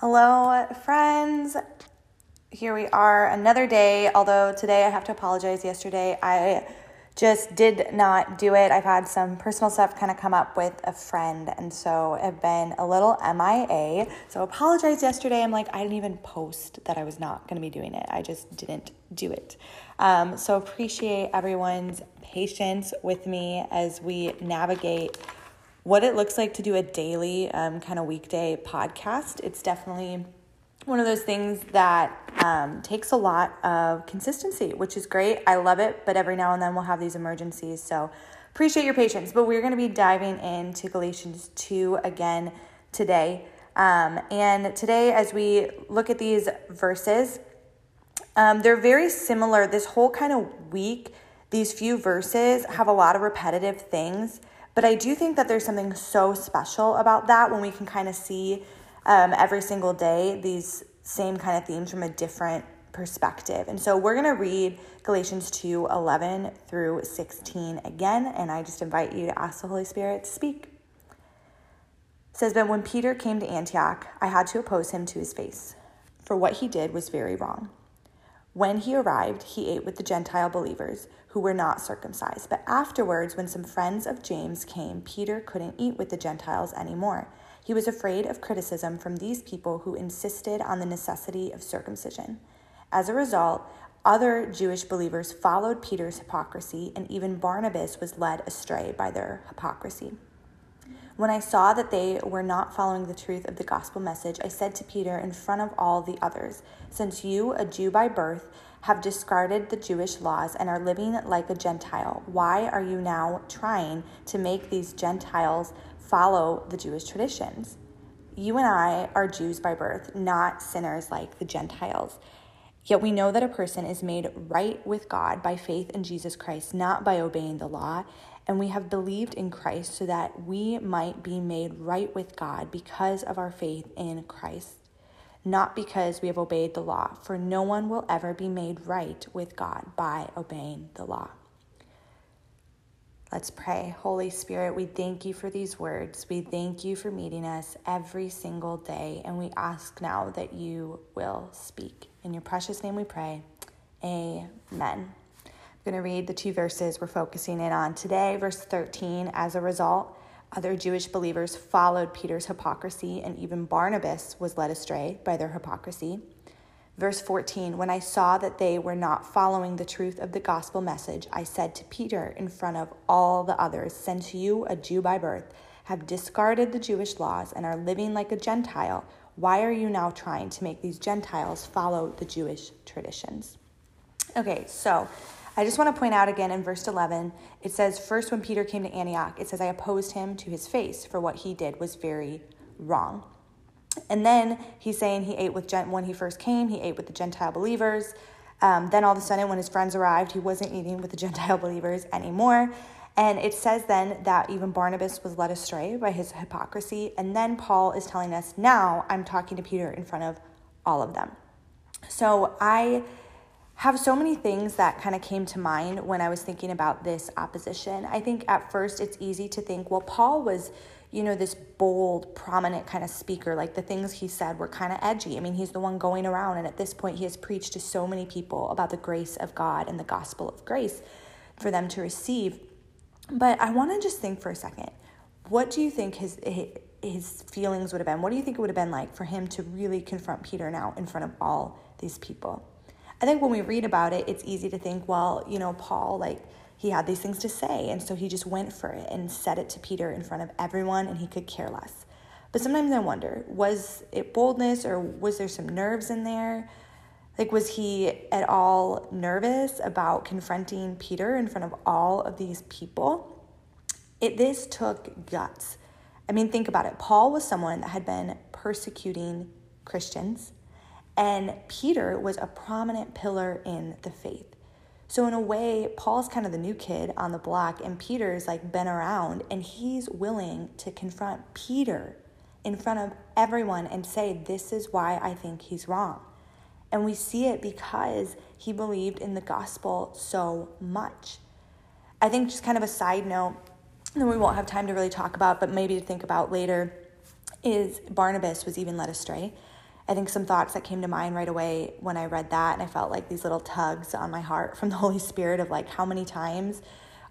Hello, friends. Here we are, another day. Although today I have to apologize. Yesterday I just did not do it. I've had some personal stuff kind of come up with a friend, and so I've been a little MIA. So apologize yesterday. I'm like, I didn't even post that I was not going to be doing it. I just didn't do it. Um, so appreciate everyone's patience with me as we navigate what it looks like to do a daily um, kind of weekday podcast. It's definitely one of those things that um, takes a lot of consistency, which is great. I love it, but every now and then we'll have these emergencies. So appreciate your patience. But we're going to be diving into Galatians 2 again today. Um, and today, as we look at these verses, um, they're very similar. This whole kind of week, these few verses have a lot of repetitive things but I do think that there's something so special about that when we can kind of see um, every single day these same kind of themes from a different perspective. And so we're going to read Galatians 2 11 through 16 again. And I just invite you to ask the Holy Spirit to speak. It says, But when Peter came to Antioch, I had to oppose him to his face, for what he did was very wrong. When he arrived, he ate with the Gentile believers who were not circumcised. But afterwards, when some friends of James came, Peter couldn't eat with the Gentiles anymore. He was afraid of criticism from these people who insisted on the necessity of circumcision. As a result, other Jewish believers followed Peter's hypocrisy, and even Barnabas was led astray by their hypocrisy. When I saw that they were not following the truth of the gospel message, I said to Peter in front of all the others, Since you, a Jew by birth, have discarded the Jewish laws and are living like a Gentile, why are you now trying to make these Gentiles follow the Jewish traditions? You and I are Jews by birth, not sinners like the Gentiles. Yet we know that a person is made right with God by faith in Jesus Christ, not by obeying the law and we have believed in Christ so that we might be made right with God because of our faith in Christ, not because we have obeyed the law, for no one will ever be made right with God by obeying the law. Let's pray. Holy Spirit, we thank you for these words. We thank you for meeting us every single day, and we ask now that you will speak. In your precious name we pray. Amen going to read the two verses we're focusing in on today. Verse 13, as a result, other Jewish believers followed Peter's hypocrisy, and even Barnabas was led astray by their hypocrisy. Verse 14, when I saw that they were not following the truth of the gospel message, I said to Peter in front of all the others, Since you, a Jew by birth, have discarded the Jewish laws and are living like a Gentile, why are you now trying to make these Gentiles follow the Jewish traditions? Okay, so I just want to point out again in verse 11, it says, First, when Peter came to Antioch, it says, I opposed him to his face, for what he did was very wrong. And then he's saying he ate with, when he first came, he ate with the Gentile believers. Um, then all of a sudden, when his friends arrived, he wasn't eating with the Gentile believers anymore. And it says then that even Barnabas was led astray by his hypocrisy. And then Paul is telling us, now I'm talking to Peter in front of all of them. So I have so many things that kind of came to mind when I was thinking about this opposition. I think at first it's easy to think, well, Paul was, you know, this bold, prominent kind of speaker. Like the things he said were kind of edgy. I mean, he's the one going around, and at this point, he has preached to so many people about the grace of God and the gospel of grace for them to receive. But I want to just think for a second what do you think his, his feelings would have been? What do you think it would have been like for him to really confront Peter now in front of all these people? I think when we read about it, it's easy to think, well, you know, Paul, like, he had these things to say, and so he just went for it and said it to Peter in front of everyone, and he could care less. But sometimes I wonder, was it boldness or was there some nerves in there? Like, was he at all nervous about confronting Peter in front of all of these people? It, this took guts. I mean, think about it. Paul was someone that had been persecuting Christians and Peter was a prominent pillar in the faith. So, in a way, Paul's kind of the new kid on the block, and Peter's like been around, and he's willing to confront Peter in front of everyone and say, This is why I think he's wrong. And we see it because he believed in the gospel so much. I think, just kind of a side note that we won't have time to really talk about, but maybe to think about later, is Barnabas was even led astray. I think some thoughts that came to mind right away when I read that, and I felt like these little tugs on my heart from the Holy Spirit of like, how many times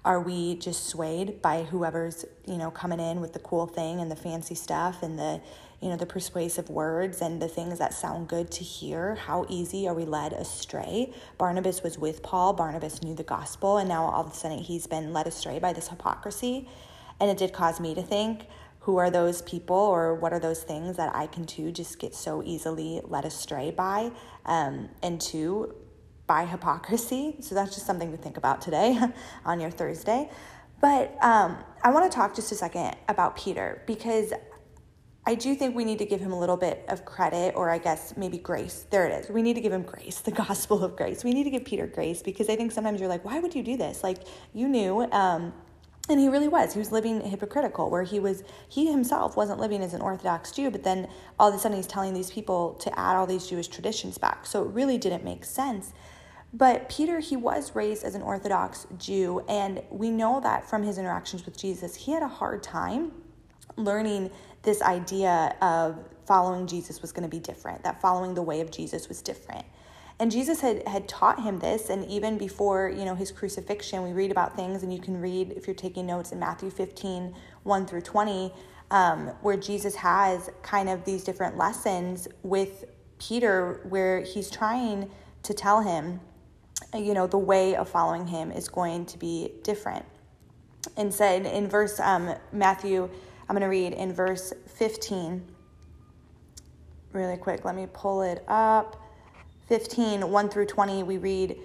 are we just swayed by whoever's, you know, coming in with the cool thing and the fancy stuff and the, you know, the persuasive words and the things that sound good to hear? How easy are we led astray? Barnabas was with Paul, Barnabas knew the gospel, and now all of a sudden he's been led astray by this hypocrisy. And it did cause me to think, who are those people or what are those things that I can too just get so easily led astray by um, and two by hypocrisy. So that's just something to think about today on your Thursday. But um, I want to talk just a second about Peter because I do think we need to give him a little bit of credit, or I guess maybe grace. There it is. We need to give him grace, the gospel of grace. We need to give Peter grace because I think sometimes you're like, why would you do this? Like, you knew. Um, and he really was. He was living hypocritical where he was he himself wasn't living as an orthodox jew but then all of a sudden he's telling these people to add all these jewish traditions back. So it really didn't make sense. But peter he was raised as an orthodox jew and we know that from his interactions with jesus he had a hard time learning this idea of following jesus was going to be different that following the way of jesus was different and Jesus had, had taught him this, and even before, you know, his crucifixion, we read about things, and you can read, if you're taking notes, in Matthew 15, 1 through 20, um, where Jesus has kind of these different lessons with Peter, where he's trying to tell him, you know, the way of following him is going to be different. And said in verse um, Matthew, I'm going to read in verse 15 really quick. Let me pull it up. 15, 1 through 20, we read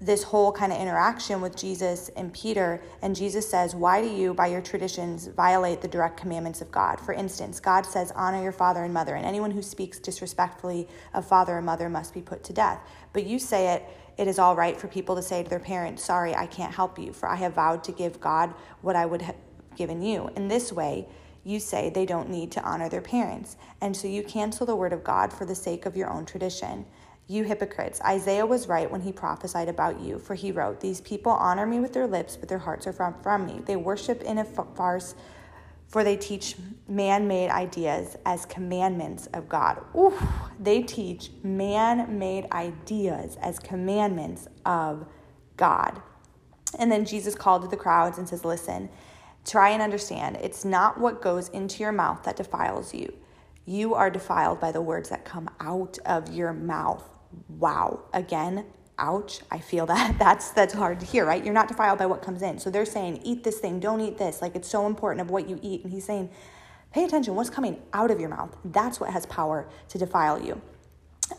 this whole kind of interaction with Jesus and Peter. And Jesus says, Why do you, by your traditions, violate the direct commandments of God? For instance, God says, Honor your father and mother, and anyone who speaks disrespectfully of father and mother must be put to death. But you say it, it is all right for people to say to their parents, Sorry, I can't help you, for I have vowed to give God what I would have given you. In this way, you say they don't need to honor their parents. And so you cancel the word of God for the sake of your own tradition. You hypocrites, Isaiah was right when he prophesied about you, for he wrote, These people honor me with their lips, but their hearts are from, from me. They worship in a farce, for they teach man made ideas as commandments of God. Ooh, they teach man made ideas as commandments of God. And then Jesus called to the crowds and says, Listen, try and understand. It's not what goes into your mouth that defiles you. You are defiled by the words that come out of your mouth wow, again, ouch, I feel that. That's that's hard to hear, right? You're not defiled by what comes in. So they're saying, eat this thing, don't eat this. Like it's so important of what you eat. And he's saying, pay attention, what's coming out of your mouth. That's what has power to defile you.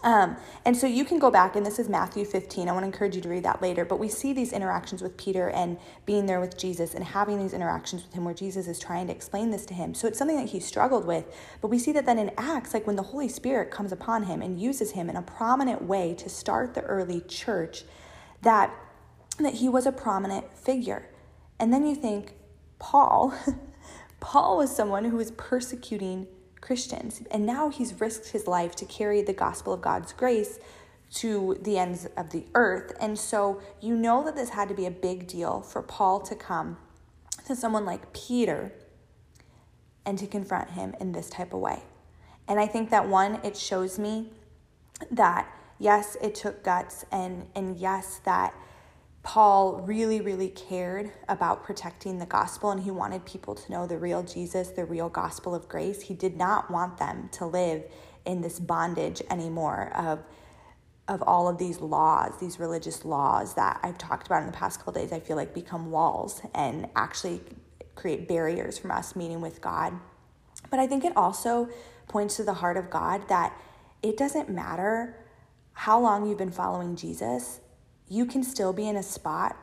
Um, and so you can go back, and this is Matthew 15. I want to encourage you to read that later. But we see these interactions with Peter and being there with Jesus and having these interactions with him where Jesus is trying to explain this to him. So it's something that he struggled with. But we see that then in Acts, like when the Holy Spirit comes upon him and uses him in a prominent way to start the early church, that, that he was a prominent figure. And then you think, Paul, Paul was someone who was persecuting Christians. And now he's risked his life to carry the gospel of God's grace to the ends of the earth. And so you know that this had to be a big deal for Paul to come to someone like Peter and to confront him in this type of way. And I think that one, it shows me that yes, it took guts and and yes, that Paul really, really cared about protecting the gospel and he wanted people to know the real Jesus, the real gospel of grace. He did not want them to live in this bondage anymore of, of all of these laws, these religious laws that I've talked about in the past couple days, I feel like become walls and actually create barriers from us meeting with God. But I think it also points to the heart of God that it doesn't matter how long you've been following Jesus you can still be in a spot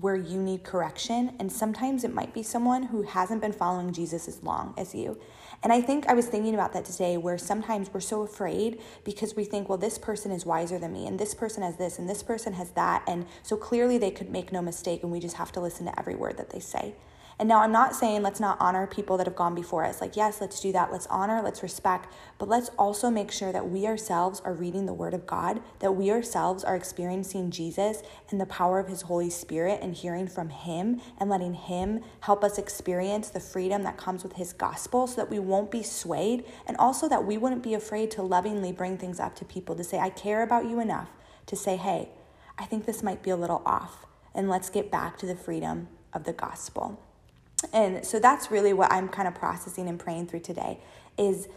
where you need correction. And sometimes it might be someone who hasn't been following Jesus as long as you. And I think I was thinking about that today, where sometimes we're so afraid because we think, well, this person is wiser than me, and this person has this, and this person has that. And so clearly they could make no mistake, and we just have to listen to every word that they say. And now I'm not saying let's not honor people that have gone before us. Like, yes, let's do that. Let's honor, let's respect, but let's also make sure that we ourselves are reading the Word of God, that we ourselves are experiencing Jesus and the power of His Holy Spirit and hearing from Him and letting Him help us experience the freedom that comes with His gospel so that we won't be swayed and also that we wouldn't be afraid to lovingly bring things up to people to say, I care about you enough to say, hey, I think this might be a little off, and let's get back to the freedom of the gospel. And so that's really what I'm kind of processing and praying through today is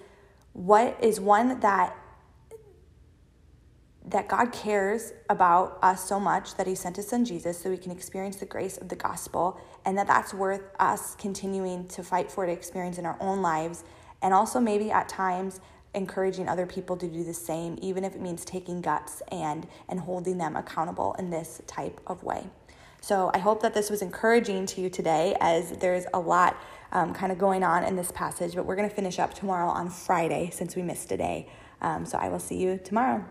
what is one that that God cares about us so much that he sent his son Jesus so we can experience the grace of the gospel and that that's worth us continuing to fight for to experience in our own lives and also maybe at times encouraging other people to do the same even if it means taking guts and and holding them accountable in this type of way. So I hope that this was encouraging to you today as there's a lot um, kind of going on in this passage, but we're going to finish up tomorrow on Friday since we missed a day. Um, so I will see you tomorrow.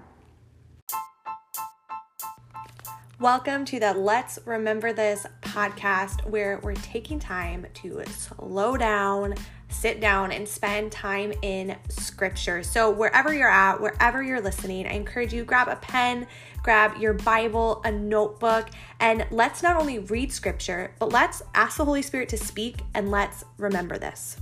Welcome to the Let's Remember This podcast, where we're taking time to slow down, sit down, and spend time in scripture. So, wherever you're at, wherever you're listening, I encourage you grab a pen, grab your Bible, a notebook, and let's not only read scripture, but let's ask the Holy Spirit to speak and let's remember this.